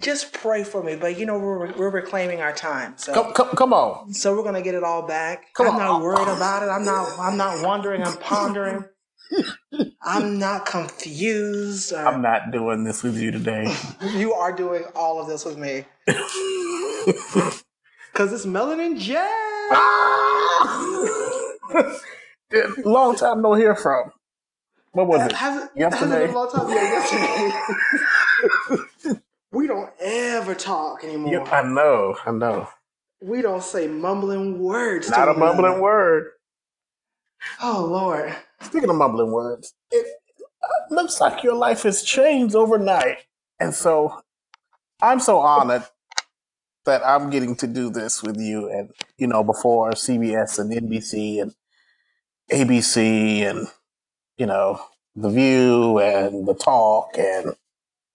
just pray for me. But you know we're we're reclaiming our time, so Come, come, come on. so we're gonna get it all back. Come I'm on. not worried about it. I'm not. I'm not wondering. I'm pondering. I'm not confused. or- I'm not doing this with you today. you are doing all of this with me because it's Melanin J. Dude, ah! Long time no hear from. What was uh, it? Has Yesterday? Has it been a long time? Yeah, yesterday. We don't ever talk anymore. Yeah, I know, I know. We don't say mumbling words. Not a another. mumbling word. Oh Lord. Speaking of mumbling words, it looks like your life has changed overnight. And so I'm so honored that I'm getting to do this with you and, you know, before CBS and NBC and ABC and, you know, The View and The Talk and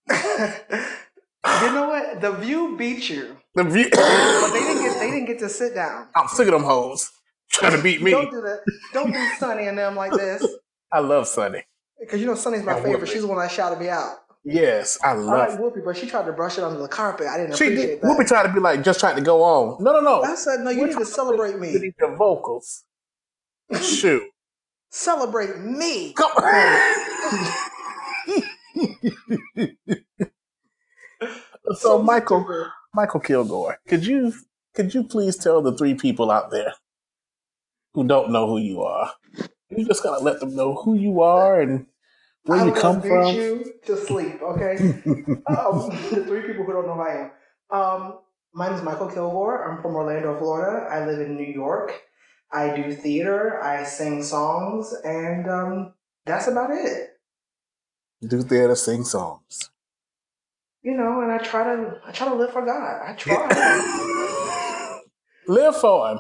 you know what? The View beat you, The View. but they didn't get. They didn't get to sit down. I'm sick of them hoes trying to beat me. Don't do that. Don't do Sunny and them like this. I love Sunny. Because you know Sunny's my And favorite. Whoopi. She's the one that shouted me out. Yes, I I like love Whoopi, but she tried to brush it under the carpet. I didn't She appreciate did. that. Whoopi tried to be like, just trying to go on. No, no, no. I said, no, you We're need to celebrate You me. need the vocals. Shoot. Celebrate me. Come so, Mykal. Mykal Kilgore, could you could you please tell the three people out there who don't know who you are? You just gotta let them know who you are and where I you come from. you to sleep, okay? um, the three people who don't know who I am. Um, my name is Mykal Kilgore. I'm from Orlando, Florida. I live in New York. I do theater. I sing songs, and um, that's about it. Do theater, sing songs. You know, and I try to I try to live for God. I try. Live for him.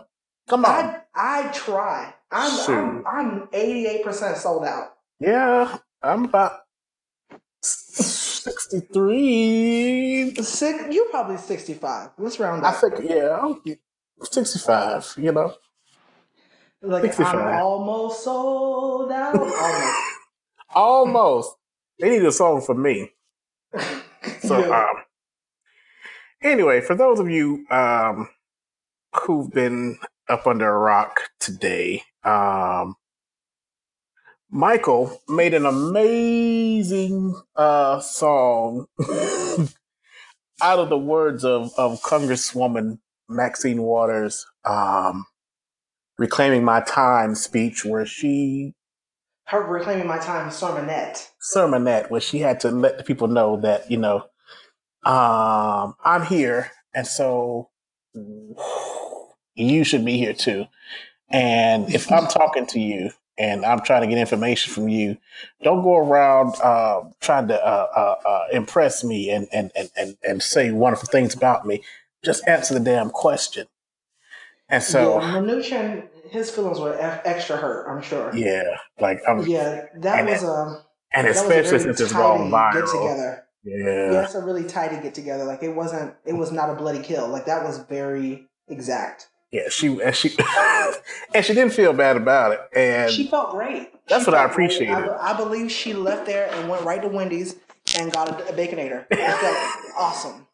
Come on. I I try. I'm I'm I'm 88 percent sold out. Yeah, I'm about sixty-three. Six, you probably 65. Let's round I up. think, yeah, I'm 65, you know. Like 65. I'm almost sold out. Almost. Almost. They need a song for me. So, um, anyway, for those of you um, who've been up under a rock today, um, Mykal made an amazing uh, song out of the words of, of Congresswoman Maxine Waters' um, Reclaiming My Time speech, where she her reclaiming my time sermonette. sermonette where she had to let the people know that you know um i'm here and so you should be here too and if i'm talking to you and i'm trying to get information from you don't go around uh, trying to uh, uh, uh, impress me and, and, and, and, and say wonderful things about me just answer the damn question and so yeah, Mnuchin, his feelings were extra hurt. I'm sure. yeah like i'm Yeah, that And was a and that was a especially since it's gone get viral together. Yeah Yeah, it's a really tidy get together. Like it wasn't. It was not a bloody kill. Like that was very exact. Yeah, she and she and she didn't feel bad about it, and She felt great. That's She what I appreciated. I, I believe she left there and went right to Wendy's and got a, a baconator. It felt awesome.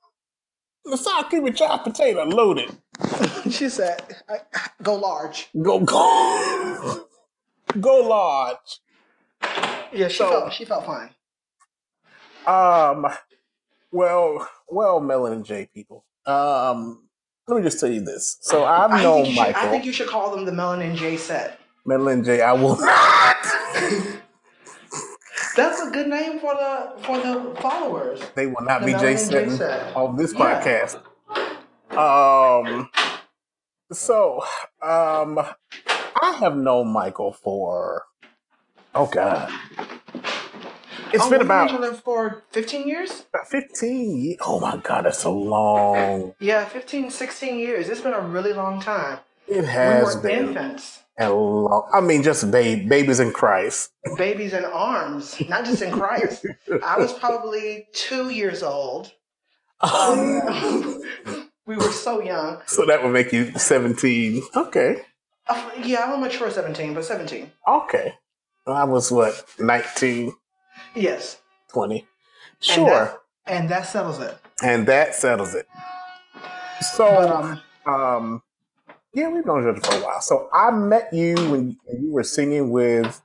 cream and chopped potato loaded. she said, "Go large." Go go go large. Yeah, she So- felt she felt fine. Um, well, well, Melanin J people. Um, let me just tell you this. So I've I known think, you should, I think you should call them the Melanin J set. Melanin J, I will not. That's a good name for the for the followers. They will not The be Melon Jay and Jay set. on this Yeah. podcast. Um. So, um, I have known Mykal for oh god, it's oh, been we've known each about other for 15 years? fifteen. Years. Oh my god, that's so long. Yeah, 15, 16 years. It's been a really long time. It We has were been infants, a long. I mean, just babe, babies in Christ. babies in arms, not just in Christ. I was probably two years old. Um, we were so young. so that would make you seventeen. Okay, Uh, yeah, I'm a mature 17, but 17. okay. I was what 19, Yes. 20. And Sure, that, and that settles it. and that settles it. But So, um, um, yeah, we've known each other for a while. So I met you when you were singing with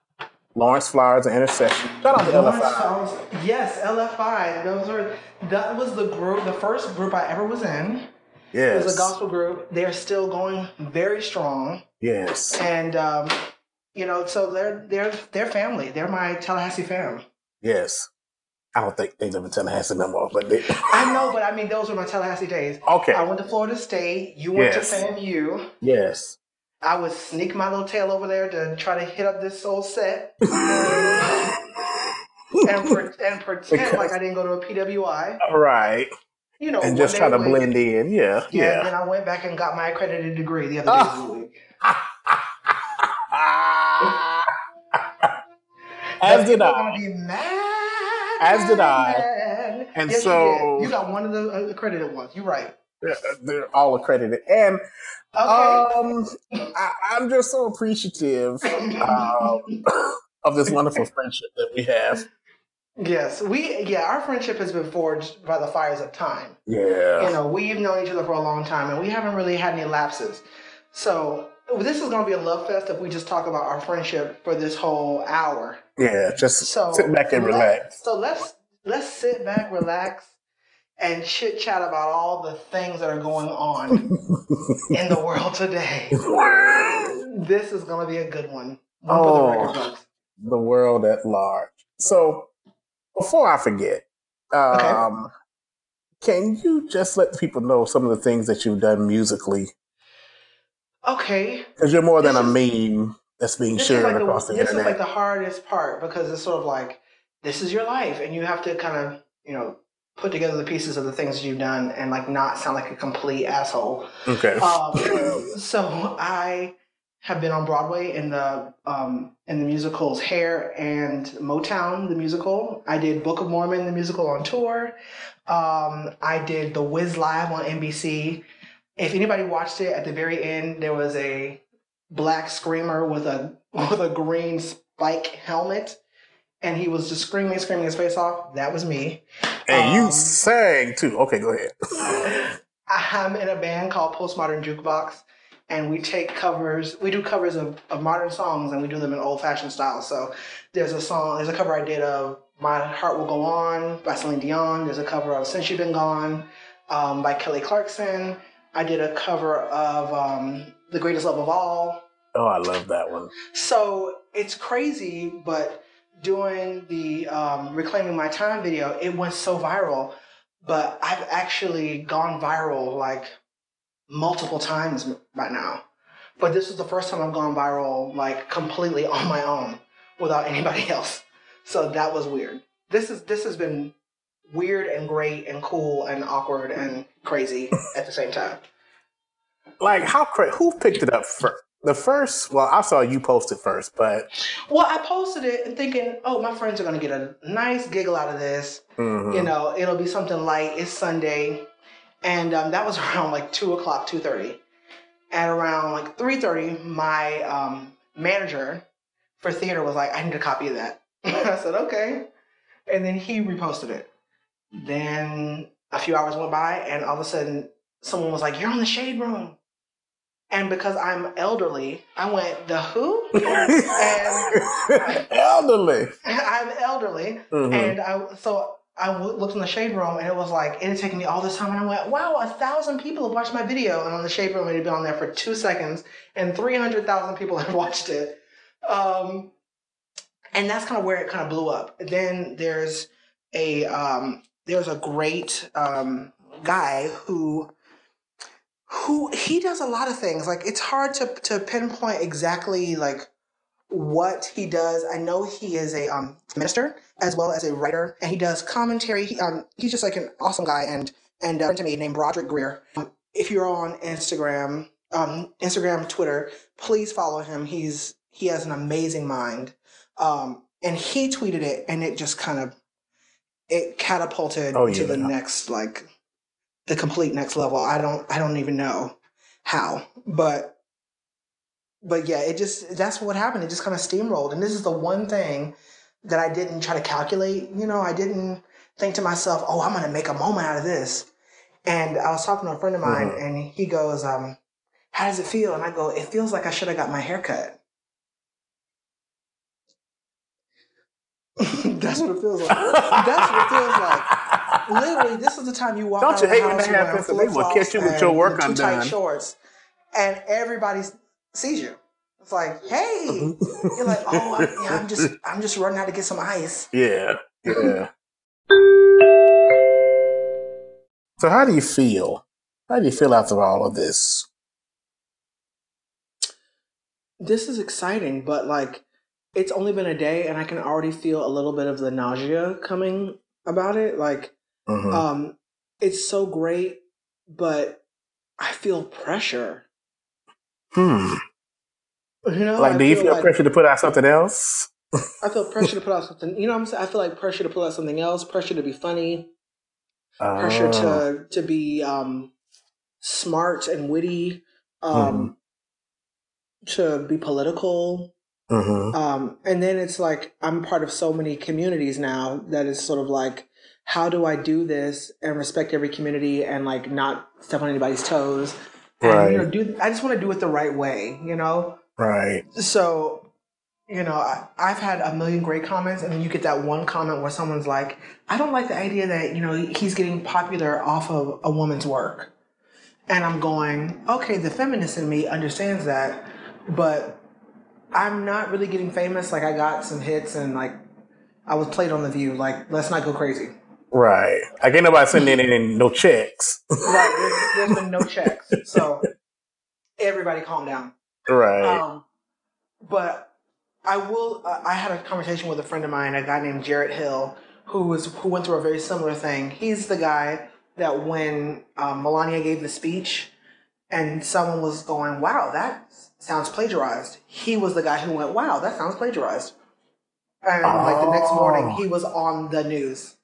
Lawrence Flowers and Intercession. Shout out to Lawrence LFI. Flowers, yes, LFI. Those are that was the group, the first group I ever was in. Yes, it was a gospel group. They're still going very strong, yes, and um, you know, so they're they're they're family. They're my Tallahassee fam. Yes. I don't think they live in Tallahassee no more, but they. I know, but I mean, those were my Tallahassee days. Okay. I went to Florida State. You went Yes. to FAMU. Yes. I would sneak my little tail over there to try to hit up this old set and, pre- and pretend Because- like I didn't go to a PWI. All right. You know, And just try to blend in. Yeah. And Yeah. then I went back and got my accredited degree the other ah. day of the week. As did I. gonna be mad. As did I. And yes, so- you, you got one of the uh, accredited ones. You're right. They're, they're all accredited. And Okay. um, I, I'm just so appreciative um, of this wonderful friendship that we have. yes, we yeah, our friendship has been forged by the fires of time. Yeah. You know, we've known each other for a long time, and we haven't really had any lapses. So this is going to be a love fest if we just talk about our friendship for this whole hour. Yeah. Just So sit back and relax. So let's let's sit back, relax, and chit chat about all the things that are going on in the world today. This is going to be a good one. One for the Oh. the world at large. So before I forget, um, can you just let people know some of the things that you've done musically? Okay, Because you're more than This a meme that's being this is shared like the, across the this is like the hardest part because it's sort of like this is your life, and you have to kind of you know put together the pieces of the things you've done and like not sound like a complete asshole. okay. Um, so I have been on Broadway in the um, in the musicals Hair and Motown the musical. I did Book of Mormon the musical on tour. Um, I did The Wiz Live on NBC. If anybody watched it, at the very end there was a black screamer with a with a green spike helmet, and he was just screaming, screaming his face off. That was me. and you um, sang too. Okay, go ahead. I'm in a band called Postmodern Jukebox, and we take covers. We do covers of, of modern songs, and we do them in old fashioned style. So there's a song, there's a cover I did of "My Heart Will Go On" by Celine Dion. There's a cover of "Since You've Been Gone" um, by Kelly Clarkson. I did a cover of um, "The Greatest Love of All." Oh, I love that one. So it's crazy, but doing the um, reclaiming my time video, it went so viral. But I've actually gone viral like multiple times by now. But this is the first time I've gone viral like completely on my own without anybody else. So that was weird. This is this has been weird and great and cool and awkward and crazy at the same time. Like, how who picked it up first? The first, well, I saw you post it first, but Well, I posted it and thinking, oh, my friends are gonna get a nice giggle out of this. mhm. You know, it'll be something light. It's Sunday, and um, that was around like two o'clock, two thirty. At around like three thirty, my um, manager for theater was like, "I need a copy of that." I said, "Okay," and then he reposted it. Then a few hours went by, and all of a sudden, someone was like, "You're on the shade room." And because I'm elderly, I went, "The who?" elderly. I'm elderly, Mhm. and I so I w- looked in the shade room, and it was like it had taken me all this time, and I went, "Wow, a thousand people have watched my video." And on the shade room, it had been on there for two seconds, and three hundred thousand people had watched it. Um, and that's kind of where it kind of blew up. Then there's a um, there's a great um, guy who who he does a lot of things. Like it's hard to to pinpoint exactly like what he does. I know he is a um, minister as well as a writer, and he does commentary. He, um, he's just like an awesome guy, and and uh, to me named Broderick Greer. Um, if you're on Instagram, um, Instagram, Twitter. Please follow him. He's he has an amazing mind. Um, and he tweeted it, and it just kind of it catapulted Oh, to the yeah. next like the complete next level. I don't I don't even know how, but but yeah, it just that's what happened. It just kind of steamrolled, and this is the one thing that I didn't try to calculate. You know, I didn't think to myself, "Oh, I'm going to make a moment out of this." And I was talking to a friend of mine, Mhm. and he goes, um, "How does it feel?" And I go, "It feels like I should have got my hair cut." that's what it feels like. That's what it feels like. Literally, this is the time you walk Don't out you hate when that happens they will flip-flops catch you with and your work too tight shorts, and everybody sees you. It's like, hey, you're like, oh, I'm, yeah, I'm just, I'm just running out to get some ice. Yeah, yeah. So, how do you feel? How do you feel after all of this? This is exciting, but like, it's only been a day, and I can already feel a little bit of the nausea coming about it. Like, Mhm. um, it's so great, but I feel pressure. hmm. You know, Like, I do you feel like- pressure to put out something else? I feel pressure to put out something. You know, what I'm saying I feel like pressure to put out something else, pressure to be funny, pressure Oh. to to be um, smart and witty, Mm-hmm. um, to be political, Mhm. um, and then it's like I'm part of so many communities now that it's sort of like, how do I do this and respect every community and like not step on anybody's toes? And you know, do I just want to do it the right way, you know? Right. So, you know, I, I've had a million great comments, and then you get that one comment where someone's like, I don't like the idea that, you know, he's getting popular off of a woman's work. And I'm going, okay, the feminist in me understands that, but I'm not really getting famous. Like, I got some hits, and like, I was played on The View. Like, let's not go crazy. Right. I can't nobody sending in no checks. Right? There's, there's been no checks. So, everybody calm down. right. Um, but I will. Uh, I had a conversation with a friend of mine, a guy named Jarrett Hill, who was who went through a very similar thing. He's the guy that when um, Melania gave the speech, and someone was going, "Wow, that sounds plagiarized." He was the guy who went, "Wow, that sounds plagiarized." And like the next morning, Oh. he was on the news.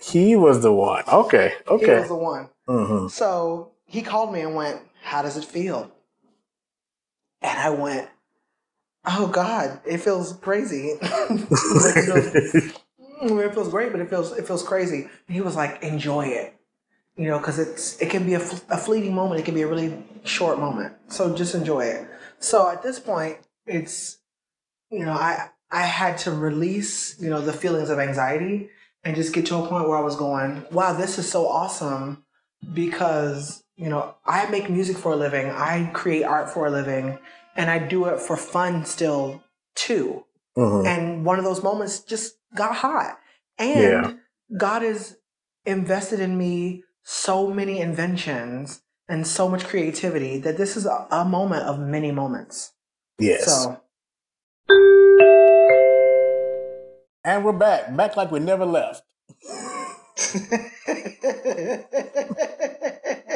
He was the one. Okay. Okay. He was the one. hmm So he called me and went, How does it feel? And I went, Oh God, it feels crazy. It, feels, mm, it feels great, but it feels it feels crazy. And he was like, Enjoy it. You know, because it's it can be a fleeting moment. It can be a really short moment. So just enjoy it. So at this point, it's you know I I had to release you know the feelings of anxiety and just get to a point where I was going, wow, this is so awesome because you know I make music for a living, I create art for a living, and I do it for fun still too. hmm And one of those moments just got hot, and Yeah. God has invested in me so many inventions and so much creativity that this is a, a moment of many moments. Yes. So and we're back. Back like we never left.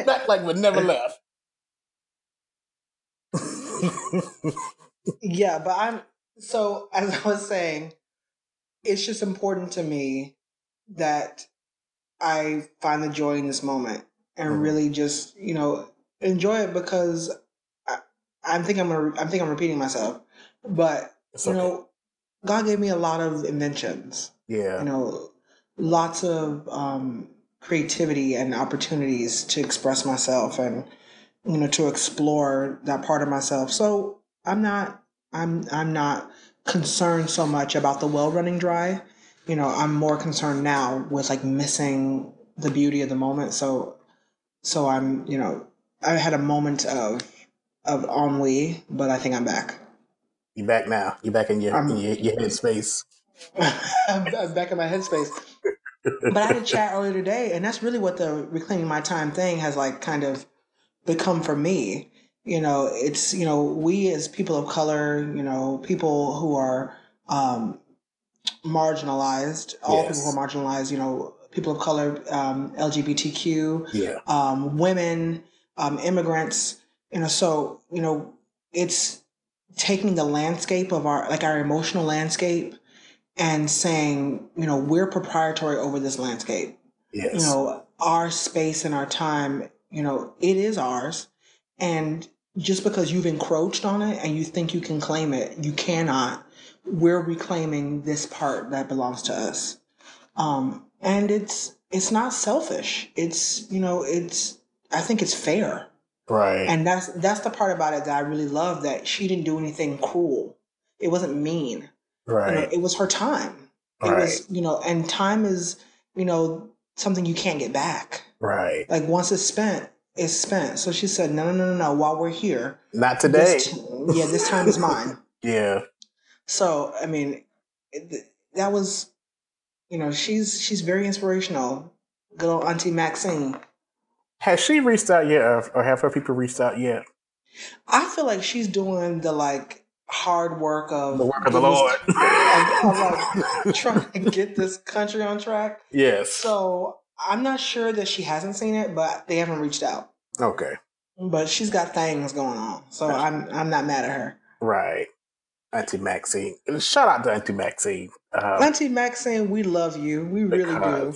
Back like we never left. yeah, but I'm so as I was saying, it's just important to me that I find the joy in this moment and Mhm. really just you know enjoy it because I, I think I'm gonna, I think I'm repeating myself, but you know, God gave me a lot of inventions. yeah. You know, lots of um, creativity and opportunities to express myself and you know to explore that part of myself. So I'm not I'm I'm not concerned so much about the well running dry. You know, I'm more concerned now with like missing the beauty of the moment. So so I'm you know I had a moment of of ennui, but I think I'm back. You back now. You back in your I'm- in your, your headspace. I'm I'm back in my headspace. But I had a chat earlier today, and that's really what the reclaiming my time thing has like kind of become for me. You know, it's you know we as people of color, you know, people who are um, marginalized, all Yes. people who are marginalized, you know, people of color, um, LGBTQ, Yeah. um, women, um, immigrants. You know, so you know, it's taking the landscape of our like our emotional landscape and saying, you know, we're proprietary over this landscape. Yes. You know, our space and our time, you know, it is ours. And just because you've encroached on it and you think you can claim it, you cannot. We're reclaiming this part that belongs to us. Um, and it's it's not selfish. It's you know, it's I think it's fair. Right. And that's that's the part about it that I really love that she didn't do anything cruel. It wasn't mean. You know, right. it was her time. It Right. was, you know, and time is, you know, something you can't get back. Right. Like once it's spent, it's spent. So she said, no, no, no, no, no. While we're here, Not today. this t- yeah, this time is mine. yeah. So I mean, it, that was, you know, she's she's very inspirational. Good old Auntie Maxine. Has she reached out yet, or, or have her people reached out yet? I feel like she's doing the like hard work of The work of the Lord. of- of, like, trying to get this country on track. yes. So I'm not sure that she hasn't seen it, but they haven't reached out. Okay. But she's got things going on, so I'm I'm not mad at her. Right. Auntie Maxine. Shout out to Auntie Maxine. Um, Auntie Maxine, we love you. We really do.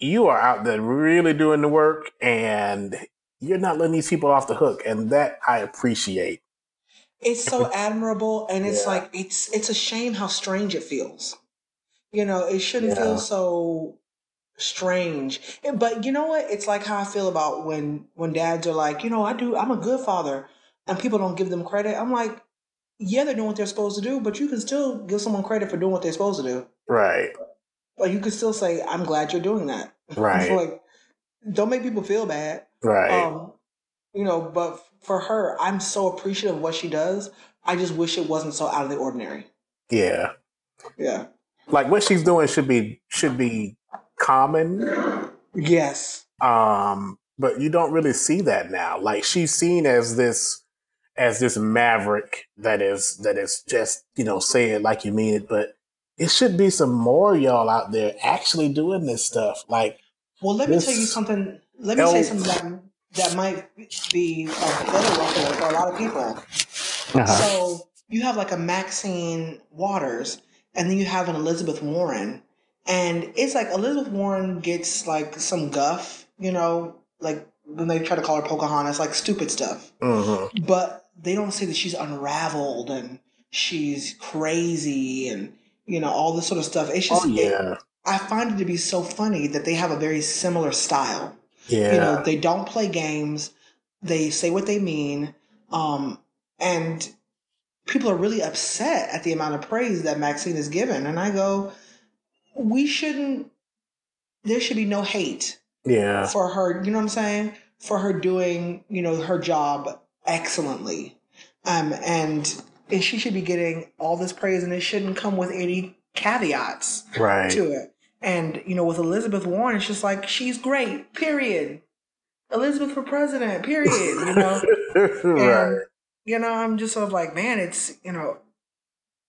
You are out there really doing the work and you're not letting these people off the hook. And that I appreciate. It's so admirable, and it's Yeah. like it's it's a shame how strange it feels. You know, it shouldn't Yeah. feel so strange. But you know what? It's like how I feel about when when dads are like, you know, I do. I'm a good father, and people don't give them credit. I'm like, yeah, they're doing what they're supposed to do, but you can still give someone credit for doing what they're supposed to do. Right. Like you could still say, "I'm glad you're doing that." Right. like, don't make people feel bad. Right. Um, you know, but for her, I'm so appreciative of what she does. I just wish it wasn't so out of the ordinary. yeah. Yeah. Like what she's doing should be should be common. Yes. Um, but you don't really see that now. Like she's seen as this as this maverick that is that is just, you know, say it like you mean it, but it should be some more y'all out there actually doing this stuff. Like Well, let me tell you something. Let me say something that that might be a better ruffler for a lot of people. So you have like a Maxine Waters, and then you have an Elizabeth Warren, and it's like Elizabeth Warren gets like some guff, you know, like when they try to call her Pocahontas, like stupid stuff. Mhm. but they don't say that she's unraveled and she's crazy and you know all this sort of stuff. It's just Oh it- yeah. I find it to be so funny that they have a very similar style. Yeah. You know, they don't play games. They say what they mean. Um, and people are really upset at the amount of praise that Maxine is given. And I go, we shouldn't. There should be no hate yeah. for her, you know what I'm saying? For her doing, you know, her job excellently. Um, and, and she should be getting all this praise and it shouldn't come with any caveats Right. to it. And, you know, with Elizabeth Warren, it's just like, she's great, period. Elizabeth for president, period, you know? right. And, you know, I'm just sort of like, man, it's, you know,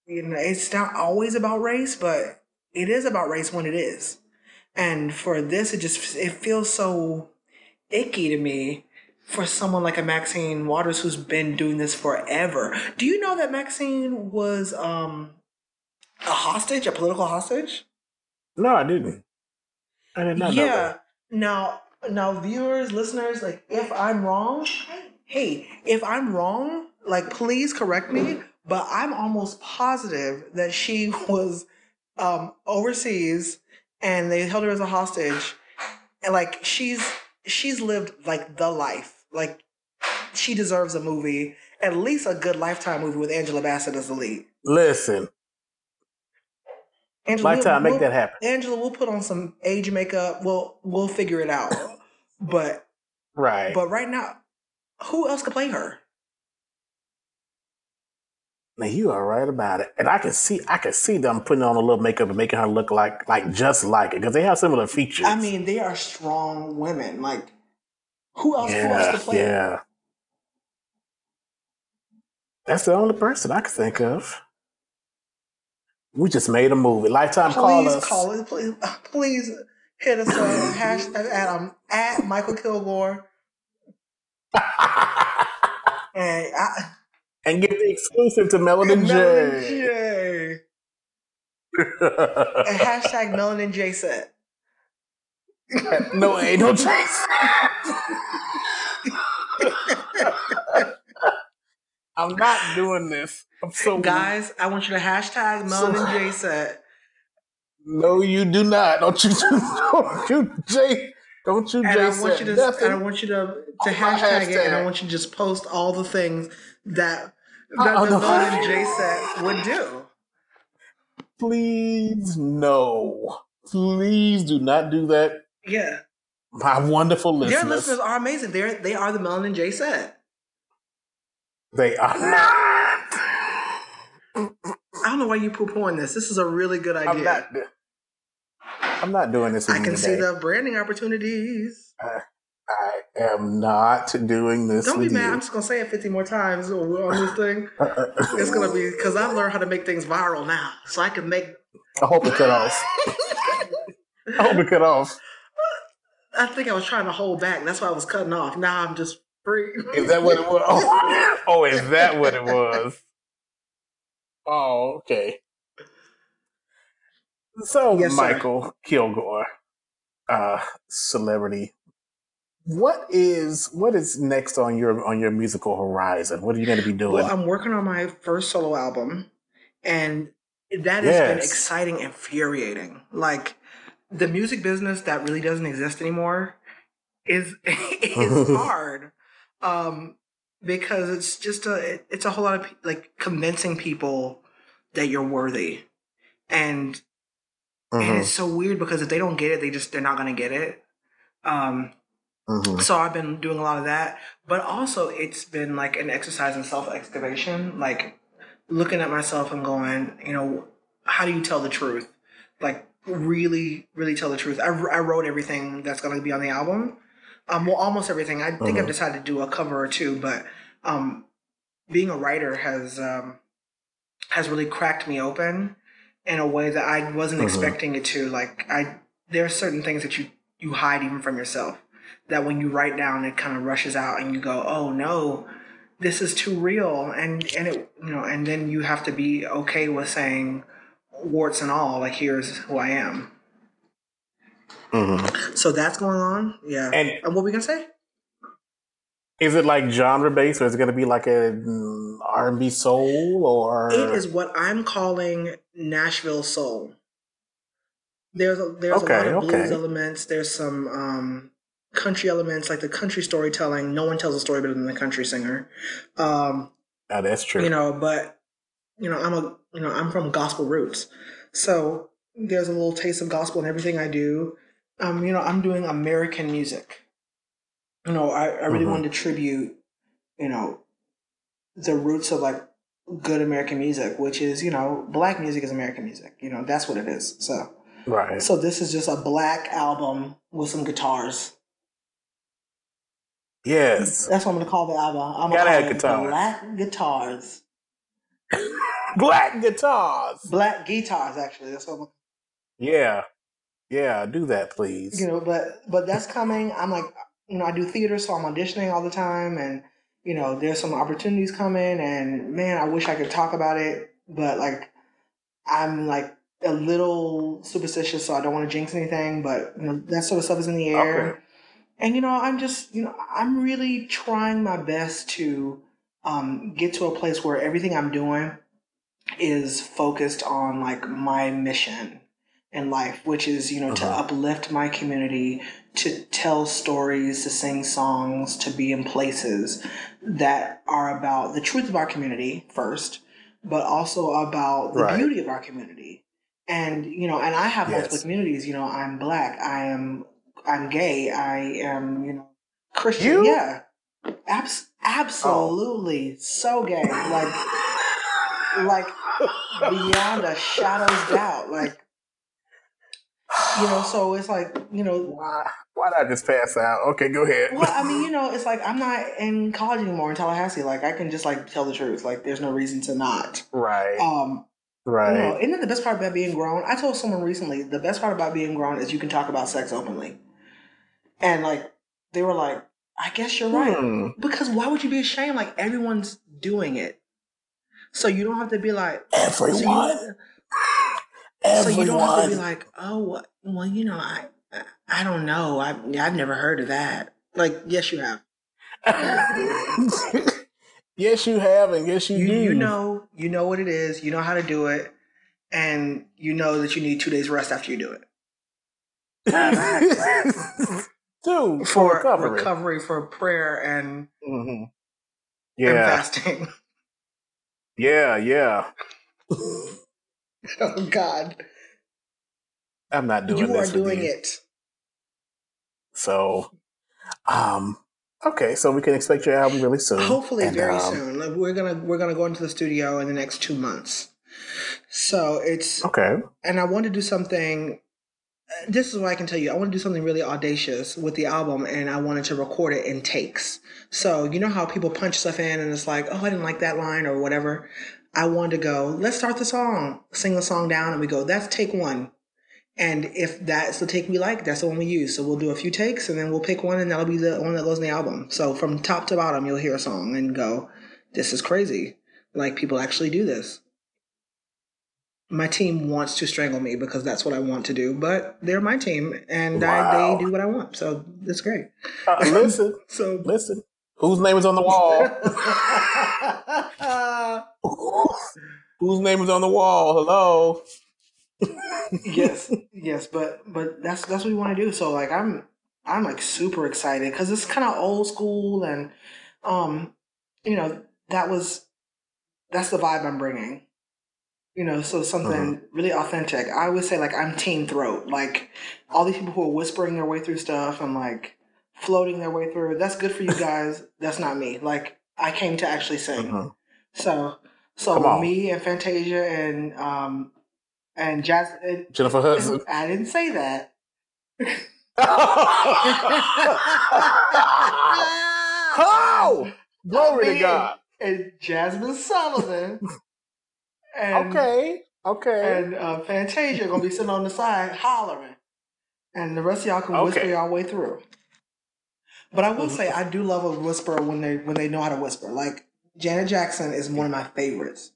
you know, it's not always about race, but it is about race when it is. And for this, it just, it feels so icky to me for someone like a Maxine Waters who's been doing this forever. Do you know that Maxine was um a hostage, a political hostage? No, I didn't. I did not know yeah. Now, now, viewers, listeners, like, if I'm wrong, hey, if I'm wrong, like, please correct me. But I'm almost positive that she was um, overseas and they held her as a hostage, and like, she's she's lived like the life. Like, she deserves a movie, at least a good lifetime movie with Angela Bassett as the lead. Listen, Angela, lifetime, we'll- make that happen. Angela, we'll put on some age makeup. We'll we'll figure it out. But Right. but right now, who else could play her? Now you are right about it, and I can see I can see them putting on a little makeup and making her look like like just like it because they have similar features. I mean, they are strong women. Like who else? Who else yeah, could play? yeah. That's the only person I can think of. We just made a movie. Lifetime call Please us. call it. Please, please hit us up. Hashtag at um at Mykal Kilgore. and I, and get the exclusive to Melanin Melanin J. J. And hashtag Melanin J set. no, ain't no chase. I'm not doing this. I'm so Guys, I want you to hashtag Melanin J set. No, you do not. Don't you? Don't you, Jay? Don't you, And Jay? I want you to nothing. and I want you to, to my hashtag, it and I want you to just post all the things that Uh, that oh, the no. Melanin J set would do. Please, no. Please do not do that. Yeah. My wonderful Their listeners. listeners are amazing. They're they are the Melanin J set. They are not. I don't know why you poo pooing this. This is a really good idea. I'm not. I'm not doing this. I can see today. the branding opportunities. I am not doing this Don't be mad. I'm just gonna say it 50 more times on this thing. It's gonna be because I've learned how to make things viral now, so I can make. I hope it cut off. I hope it cut off. I think I was trying to hold back. That's why I was cutting off. Now I'm just free. Is that what it was? Oh, oh is that what it was? Oh, okay. So, Yes, sir. Mykal Kilgore, uh, celebrity. What is what is next on your on your musical horizon? What are you going to be doing? Well, I'm working on my first solo album, and that has been exciting, and infuriating. Like the music business that really doesn't exist anymore is is hard, um, because it's just a it- it's a whole lot of like convincing people that you're worthy, and and Mhm, it's so weird because if they don't get it, they just they're not gonna get it. Um, mhm. so I've been doing a lot of that, but also it's been like an exercise in self excavation, like looking at myself and going, you know, how do you tell the truth? Like really, really tell the truth. I, I wrote everything that's going to be on the album. Um, well, almost everything. I think I've Mhm. decided to do a cover or two, but um, being a writer has um, has really cracked me open in a way that I wasn't Mhm. expecting it to. Like I, there are certain things that you you hide even from yourself that when you write down it kind of rushes out and you go oh no this is too real and and it you know and then you have to be okay with saying warts and all like here's who i am. Mhm. so that's going on? Yeah. And, And what we gonna say? is it like genre based, or is it to be like a R and B soul, or? It is what i'm calling nashville soul. There's a there's Okay, a lot of blues okay. elements. There's some um country elements like the country storytelling. No one tells a story better than the country singer. Um Oh, that's true. you know but you know i'm a you know i'm from gospel roots so there's a little taste of gospel in everything i do um you know i'm doing american music you know i, I really Mhm. wanted to tribute you know the roots of like good american music which is you know black music is american music you know that's what it is so right. so this is just a black album with some guitars Yes. that's what i'm gonna call the album i'm Gotta gonna have call it guitars. black guitars Black guitars. black guitars actually that's what I'm Yeah. Yeah. Do that, please. you know but but that's coming i'm like you know i do theater so i'm auditioning all the time and you know there's some opportunities coming and man i wish i could talk about it but like i'm like a little superstitious so i don't want to jinx anything but you know that sort of stuff is in the air Okay. and you know i'm just you know i'm really trying my best to um, get to a place where everything i'm doing is focused on like my mission in life which is you know to Uh-huh. uplift my community to tell stories to sing songs to be in places that are about the truth of our community first but also about the Right. beauty of our community and you know and i have multiple communities you know i'm black i am i'm gay i am you know christian You? yeah Abs- absolutely so gay like like beyond a shadow's doubt like you know so it's like you know Why? Why not just pass out? Okay, go ahead. well i mean you know it's like i'm not in college anymore in tallahassee like i can just like tell the truth like there's no reason to not right. um right. you know isn't it the best part about being grown i told someone recently the best part about being grown is you can talk about sex openly and like they were like I guess you're right. Hmm. Because why would you be ashamed? Like everyone's doing it. So you don't have to be like so you- Everyone. So you don't have to be like, oh, well, you know, I, I, I don't know. I've, I've never heard of that. Like, yes, you have. yes, you have, and yes, you, You, do. you know, you know what it is. You know how to do it, and you know that you need two days rest after you do it Dude, for recovery. recovery, for prayer and, Mhm. and Yeah, fasting. yeah, yeah. oh God, I'm not doing you are doing you. it. So, um, okay, so we can expect your album really soon. Hopefully, And, very um, soon. Like, we're gonna we're gonna go into the studio in the next two months. So it's Okay. and I want to do something. This is what I can tell you. I want to do something really audacious with the album, and I wanted to record it in takes. So you know how people punch stuff in, and it's like, oh, I didn't like that line or whatever. I wanted to go. Let's start the song, sing the song down, and we go. That's take one. And if that's the take we like, that's the one we use. So we'll do a few takes, and then we'll pick one, and that'll be the one that goes in the album. So from top to bottom, you'll hear a song and go, "This is crazy." Like people actually do this my team wants to strangle me because that's what I want to do, but they're my team and I, they do what I want. So that's great. Uh, listen, So listen. Whose name is on the wall? Whose name is on the wall? Hello. yes, yes, but but that's that's what we want to do. So like I'm I'm like super excited because it's kind of old school and um you know that was that's the vibe I'm bringing. You know, so something really authentic. I would say like I'm Team Throat. Like all these people who are whispering their way through stuff and like floating their way through. That's good for you guys. that's not me. Like I came to actually sing. Mhm. So so me and Fantasia and um and Jazz and Jennifer Hudson. I didn't say that. oh, glory to God. And Jazmine Sullivan. And, Okay, okay. And uh, Fantasia gonna be sitting on the side hollering, and the rest of y'all can whisper Okay. y'all way through. But I will say I do love a whisper when they when they know how to whisper. Like Janet Jackson is one of my favorites.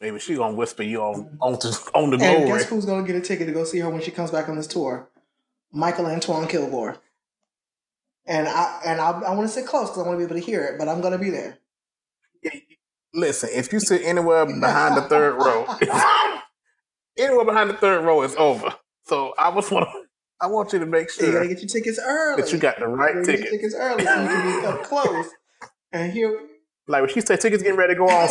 Maybe she gonna whisper you on on, to, on the And guess who's gonna get a ticket to go see her when she comes back on this tour? Mykal Antoine Kilgore. And I and I, I want to sit close because I want to be able to hear it, but I'm gonna be there. Listen, if you sit anywhere behind the third row, anywhere behind the third row is over. So I was want I want you to make sure You gotta get your tickets early. that you got the right your ticket. tickets early so you can be up close and here, Like when she said tickets getting ready to go on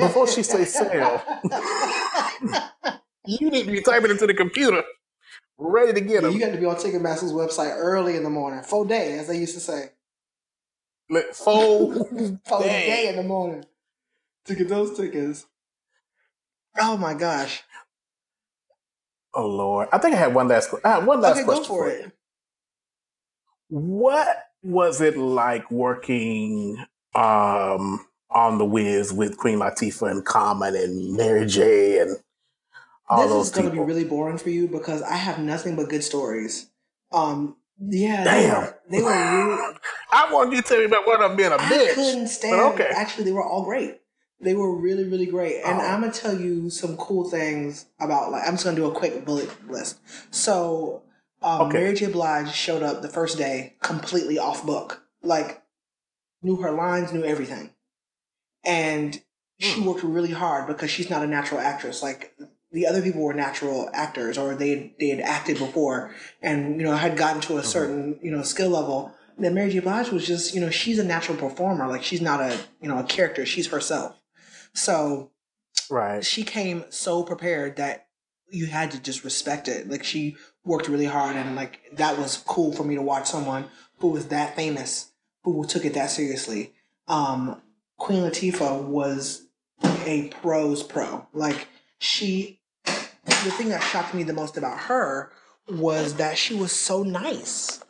before she say sale, you need to be typing into the computer, ready to get Yeah, them. you got to be on Ticketmaster's website early in the morning, full day, as they used to say, Full full day. day in the morning to get those tickets. Oh my gosh! Oh Lord, I think I had one last. I had one last Okay, go question for you. it. What was it like working um, on the Wiz with Queen Latifah and Common and Mary J and all this those is going to be really boring for you because I have nothing but good stories. Um, yeah, Damn. they were, they were really. I want you to tell me about what I'm being a I bitch. couldn't stand. okay. Actually, they were all great. They were really, really great. And Oh. I'm gonna tell you some cool things about. Like, I'm just gonna do a quick bullet list. So, um, Okay. Mary J. Blige showed up the first day completely off book. Like, knew her lines, knew everything, and she Hmm. worked really hard because she's not a natural actress. Like the other people were natural actors, or they they had acted before, and you know had gotten to a certain you know skill level. Then Mary J. Blige was just you know she's a natural performer. Like she's not a you know a character. She's herself. So Right. she came so prepared that you had to just respect it. Like she worked really hard, and like that was cool for me to watch someone who was that famous who took it that seriously. Um, Queen Latifah was a pro's pro. Like she, the thing that shocked me the most about her was that she was so nice.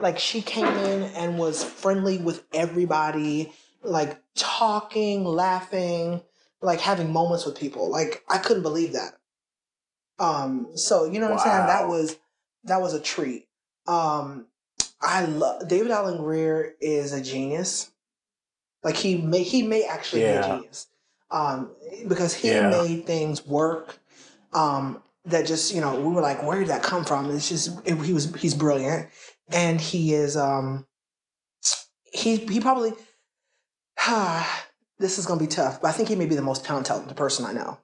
Like she came in and was friendly with everybody, like talking, laughing, like having moments with people. Like I couldn't believe that. Um, so you know what I'm saying? That was that was a treat. Um, I love David Alan Grier is a genius. Like he may he may actually be a genius, um, because he Yeah. made things work. Um, that just you know we were like, where did that come from? It's just it, he was he's brilliant, and he is um he he probably this is gonna be tough, but I think he may be the most talented person I know.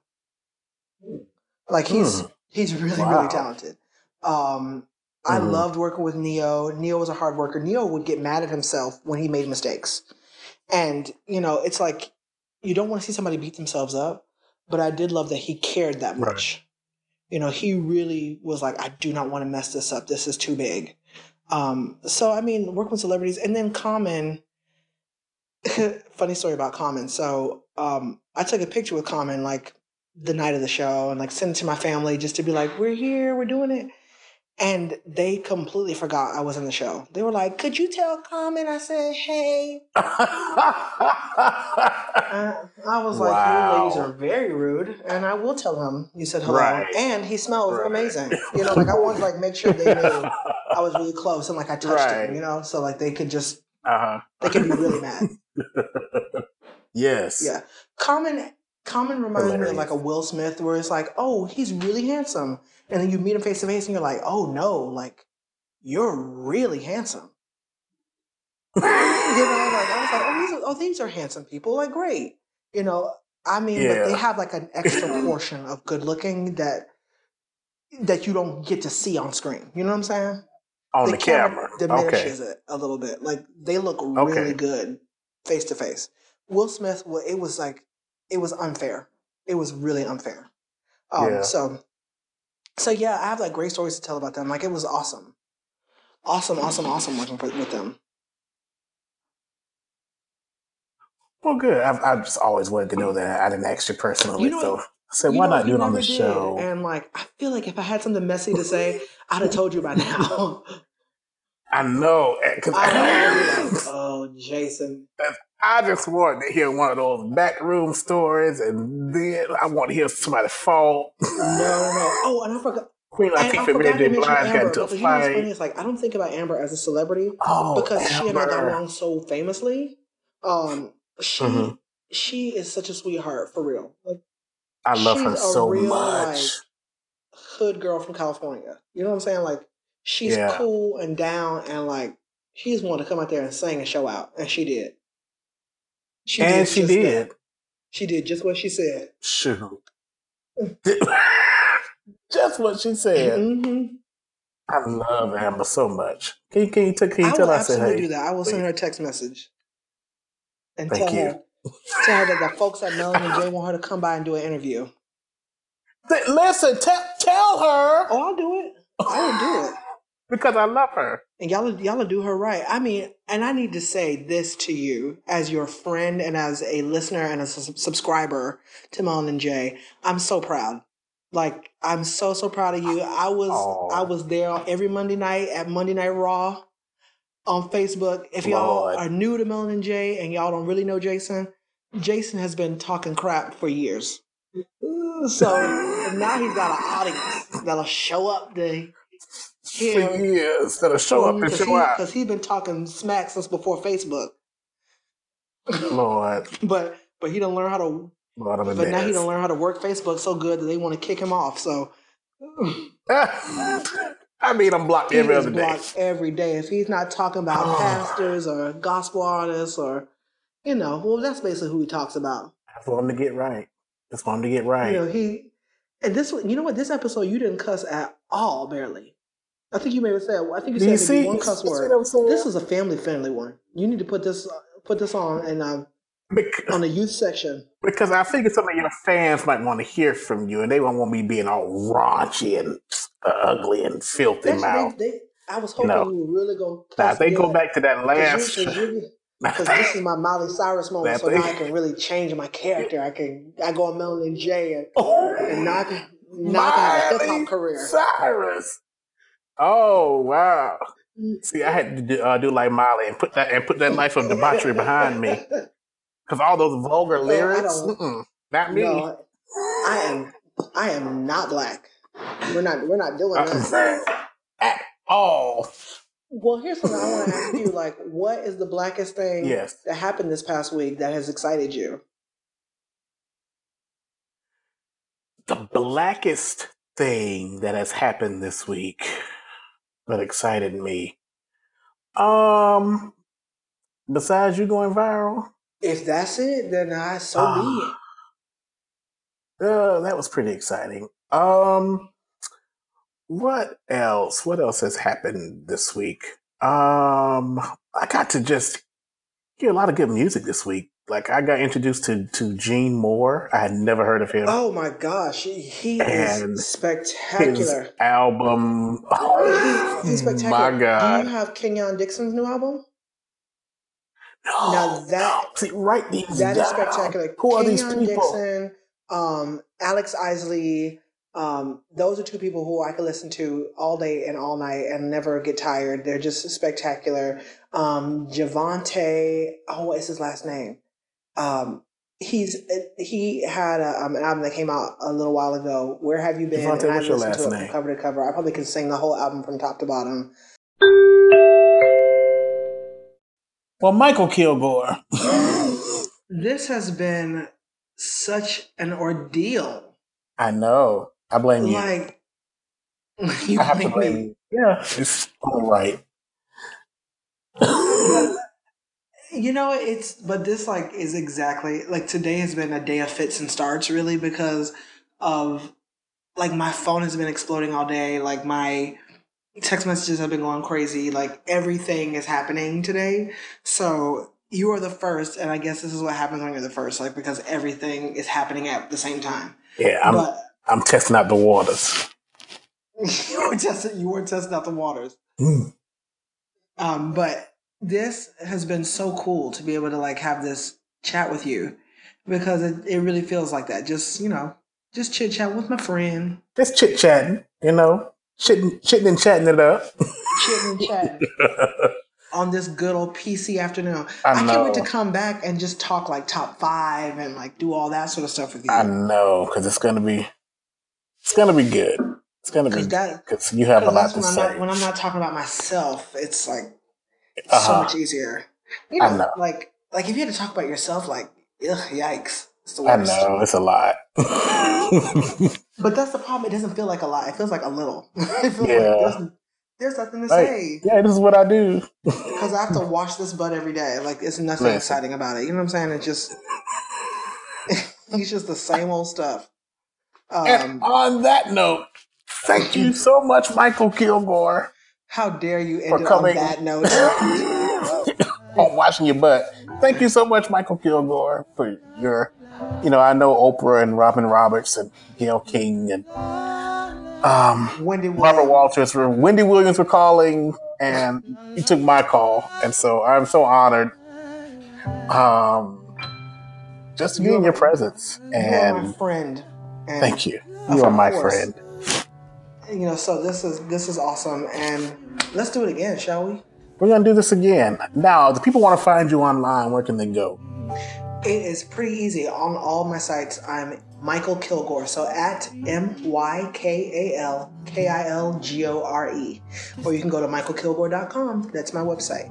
Like he's Hmm. he's really Wow. really talented. Um, I Mhm. loved working with Ne-Yo. Ne-Yo was a hard worker. Ne-Yo would get mad at himself when he made mistakes, and you know it's like you don't want to see somebody beat themselves up, but I did love that he cared that Right. much. You know, he really was like, I do not want to mess this up. This is too big. Um, so I mean, working with celebrities, and then Common. funny story about Common. So um, I took a picture with Common like the night of the show, and like sent it to my family just to be like, "We're here, we're doing it." And they completely forgot I was in the show. They were like, "Could you tell Common?" I said, "Hey." I, I was like, "You ladies are very rude," and I will tell him you said hello, Right. and he smells Right. amazing. You know, like I wanted to like make sure they knew I was really close and like I touched Right. him. You know, so like they could just uh-huh. they could be really mad. Yes. Yeah. Common Common reminds me of like a Will Smith where it's like, oh, he's really handsome. And then you meet him face to face and you're like, oh no, like you're really handsome. You know, like I was like, oh, these are, oh, these are handsome people. Like, great. You know, I mean, but they have like an extra portion of good looking that that you don't get to see on screen. You know what I'm saying? On the camera. Okay. diminishes it a little bit. Like they look really Okay. good face to face. Will Smith, wa- it was like it was unfair. It was really unfair. Um, Yeah. So, so yeah, I have like great stories to tell about them. Like it was awesome, awesome, awesome, awesome working for, with them. Well, good. I've, I've just always wanted to know that. I didn't ask you personally, You know so? I said, why not do it on the did. show? And like, I feel like if I had something messy to say, I'd have told you by now. I know, because I know. Oh, Jason. I just wanted to hear one of those backroom stories, and then I want to hear somebody fall. No, no, no. Oh, and I forgot. Queen Latifah forgot Mary J. Blige got Amber into a because you know what's funny? fight. It's like I don't think about Amber as a celebrity Oh, because she and I got along so famously. Um, she Mhm. she is such a sweetheart for real. Like I love her so real, much. like, hood girl from California. You know what I'm saying? Like she's Yeah. cool and down and like she just wanted to come out there and sing and show out, and she did. She and she did. that. She did just what she said. Shoot. Just what she said. hmm I love Amber so much. Can you, can you, t- can you I tell her I said, hey? do that. I will send her a text message and Thank tell you. her tell her that the folks at Melanin J want her to come by and do an interview. Listen, tell tell her Oh, I'll do it. I will do it. Because I love her. And y'all, y'all do her right. I mean, and I need to say this to you as your friend and as a listener and a subscriber to Melanin J. I'm so proud. Like, I'm so so proud of you. I was Aw. I was there every Monday night at Monday Night Raw on Facebook. If y'all Lord. are new to Melanin J and y'all don't really know Jason, Jason has been talking crap for years. So now he's got an audience that'll show up to For hear years, that'll show up show out. Because he's been talking smack since before Facebook. Lord, But but he don't learn how to. Lord the But now he don't learn how to work Facebook so good that they want to kick him off. So I mean, I'm blocked he every other day. blocked every day. If he's not talking about Oh. pastors or gospel artists or, you know, well, that's basically who he talks about. I just want him to get right. Just want him to get right. You know, he and this you know what this episode you didn't cuss at all barely. I think you may have said I think you said see? one cuss word. what I'm saying? This is a family friendly one. You need to put this put this on and uh, Bec- on the youth section. because I figured some of your fans might want to hear from you, and they won't want me being all raunchy and uh, ugly and filthy Actually, mouth. they, they, I was hoping No. you were really going to Now, they go back to that last, Because this is my Miley Cyrus moment, so now I can really change my character. I can I go on and Jay and, oh, and now I can now I can have a hip hop career. Cyrus. Oh wow! See, I had to do, uh, do like Molly and put that and put that life of debauchery behind me because all those vulgar lyrics, not me. No, I am I am not black. We're not we're not doing that. Uh, at all. Well, here's something I want to ask you. Like, what is the blackest thing Yes. that happened this past week that has excited you? The blackest thing that has happened this week that excited me. Um, besides you going viral, If that's it, then I so be it. uh, that was pretty exciting. Um, what else? What else has happened this week? Um, I got to just hear a lot of good music this week. Like I got introduced to to Gene Moore. I had never heard of him. Oh my gosh, he, is His spectacular. album. He- he's my spectacular. Do you have Kenyon Dixon's new album? No, Now that- no. See, write these That is spectacular. Who are these people? Dixon, um, Alex Isley. Um, those are two people who I could listen to all day and all night and never get tired. They're just spectacular. Um, Javante, oh, what is his last name? Um, he's he had a, um, an album that came out a little while ago. Where have you been? Javante, I what's your listened to last it name? from cover to cover. I probably could sing the whole album from top to bottom. Well, Mykal Kilgore. This has been such an ordeal. I know. I blame you. Like you I have to blame blame me. you. Yeah, it's all right. You know, it's but this like is exactly like today has been a day of fits and starts really because of like my phone has been exploding all day. Like my text messages have been going crazy. Like everything is happening today. So you are the first, and I guess this is what happens when you're the first, like because everything is happening at the same time. Yeah, I'm but I'm testing out the waters. you were testing you were testing out the waters. Mm. Um, but this has been so cool to be able to like have this chat with you because it, it really feels like that. Just, you know, just chit chat with my friend, Just chit chatting, you know, chitting, chitting and chatting it up. chitting and chatting on this good old PC afternoon. I I, can't wait to come back and just talk like top five and like do all that sort of stuff with you. I know, because it's gonna be, it's gonna be good. It's gonna be Because that, because you have a lot to that's when I'm, say. not, when I'm not talking about myself, it's like so Uh-huh. much easier. You I know, know. like like if you had to talk about yourself, like ugh, yikes, it's the I know it's a lot. But that's the problem. It doesn't feel like a lot. It feels like a little. it feels Yeah. like there's, there's nothing to Like, say yeah, this is what I do. because I have to wash this butt every day. Like it's nothing Listen. exciting about it. You know what I'm saying? It's just it's just the same old stuff. And Um, on that note, thank you so much, Mykal Kilgore, how dare you for end it on that note? on washing your butt. Thank you so much, Mykal Kilgore, for your, you know, I know Oprah and Robin Roberts and Gayle King and um, Wendy Robert Williams. Walters for Wendy Williams were calling, and you took my call, and so I'm so honored. Um, just to be in your presence, You are my and friend. And thank you. You are my course. friend. You know, so this is this is awesome, and let's do it again, shall we? We're gonna do this again. Now, the people want to find you online. Where can they go? It is pretty easy. On all my sites, I'm Mykal Kilgore. So at M Y K A L K I L G O R E. Or you can go to mykalkilgore.com. That's my website.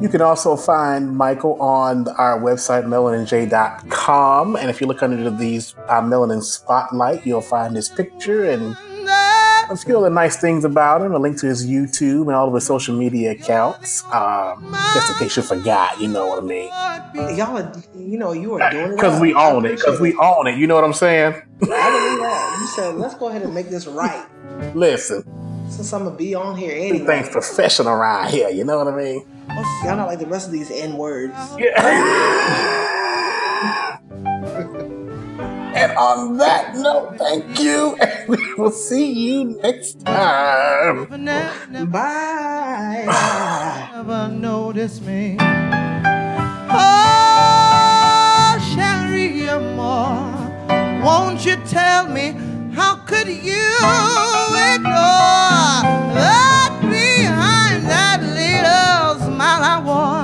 You can also find Mykal on our website, melaninj.com. And if you look under these uh, Melanin Spotlight, you'll find his picture and a few other nice things about him, a link to his YouTube and all of his social media accounts. Um, just in case you forgot, you know what I mean. Y'all, are, you know, you are doing it. Because we own it. Because we own it. You know what I'm saying? I believe that. You said, let's go ahead and make this right. Listen, Since I'm going to be on here things anyway. professional around here. You know what I mean? Y'all not like the rest of these N words. Yeah. and on that note, thank you, and we will see you next time. Bye. Never notice me. Oh, Sharia Moore, won't you tell me how could you ignore? I looked behind that little smile I wore.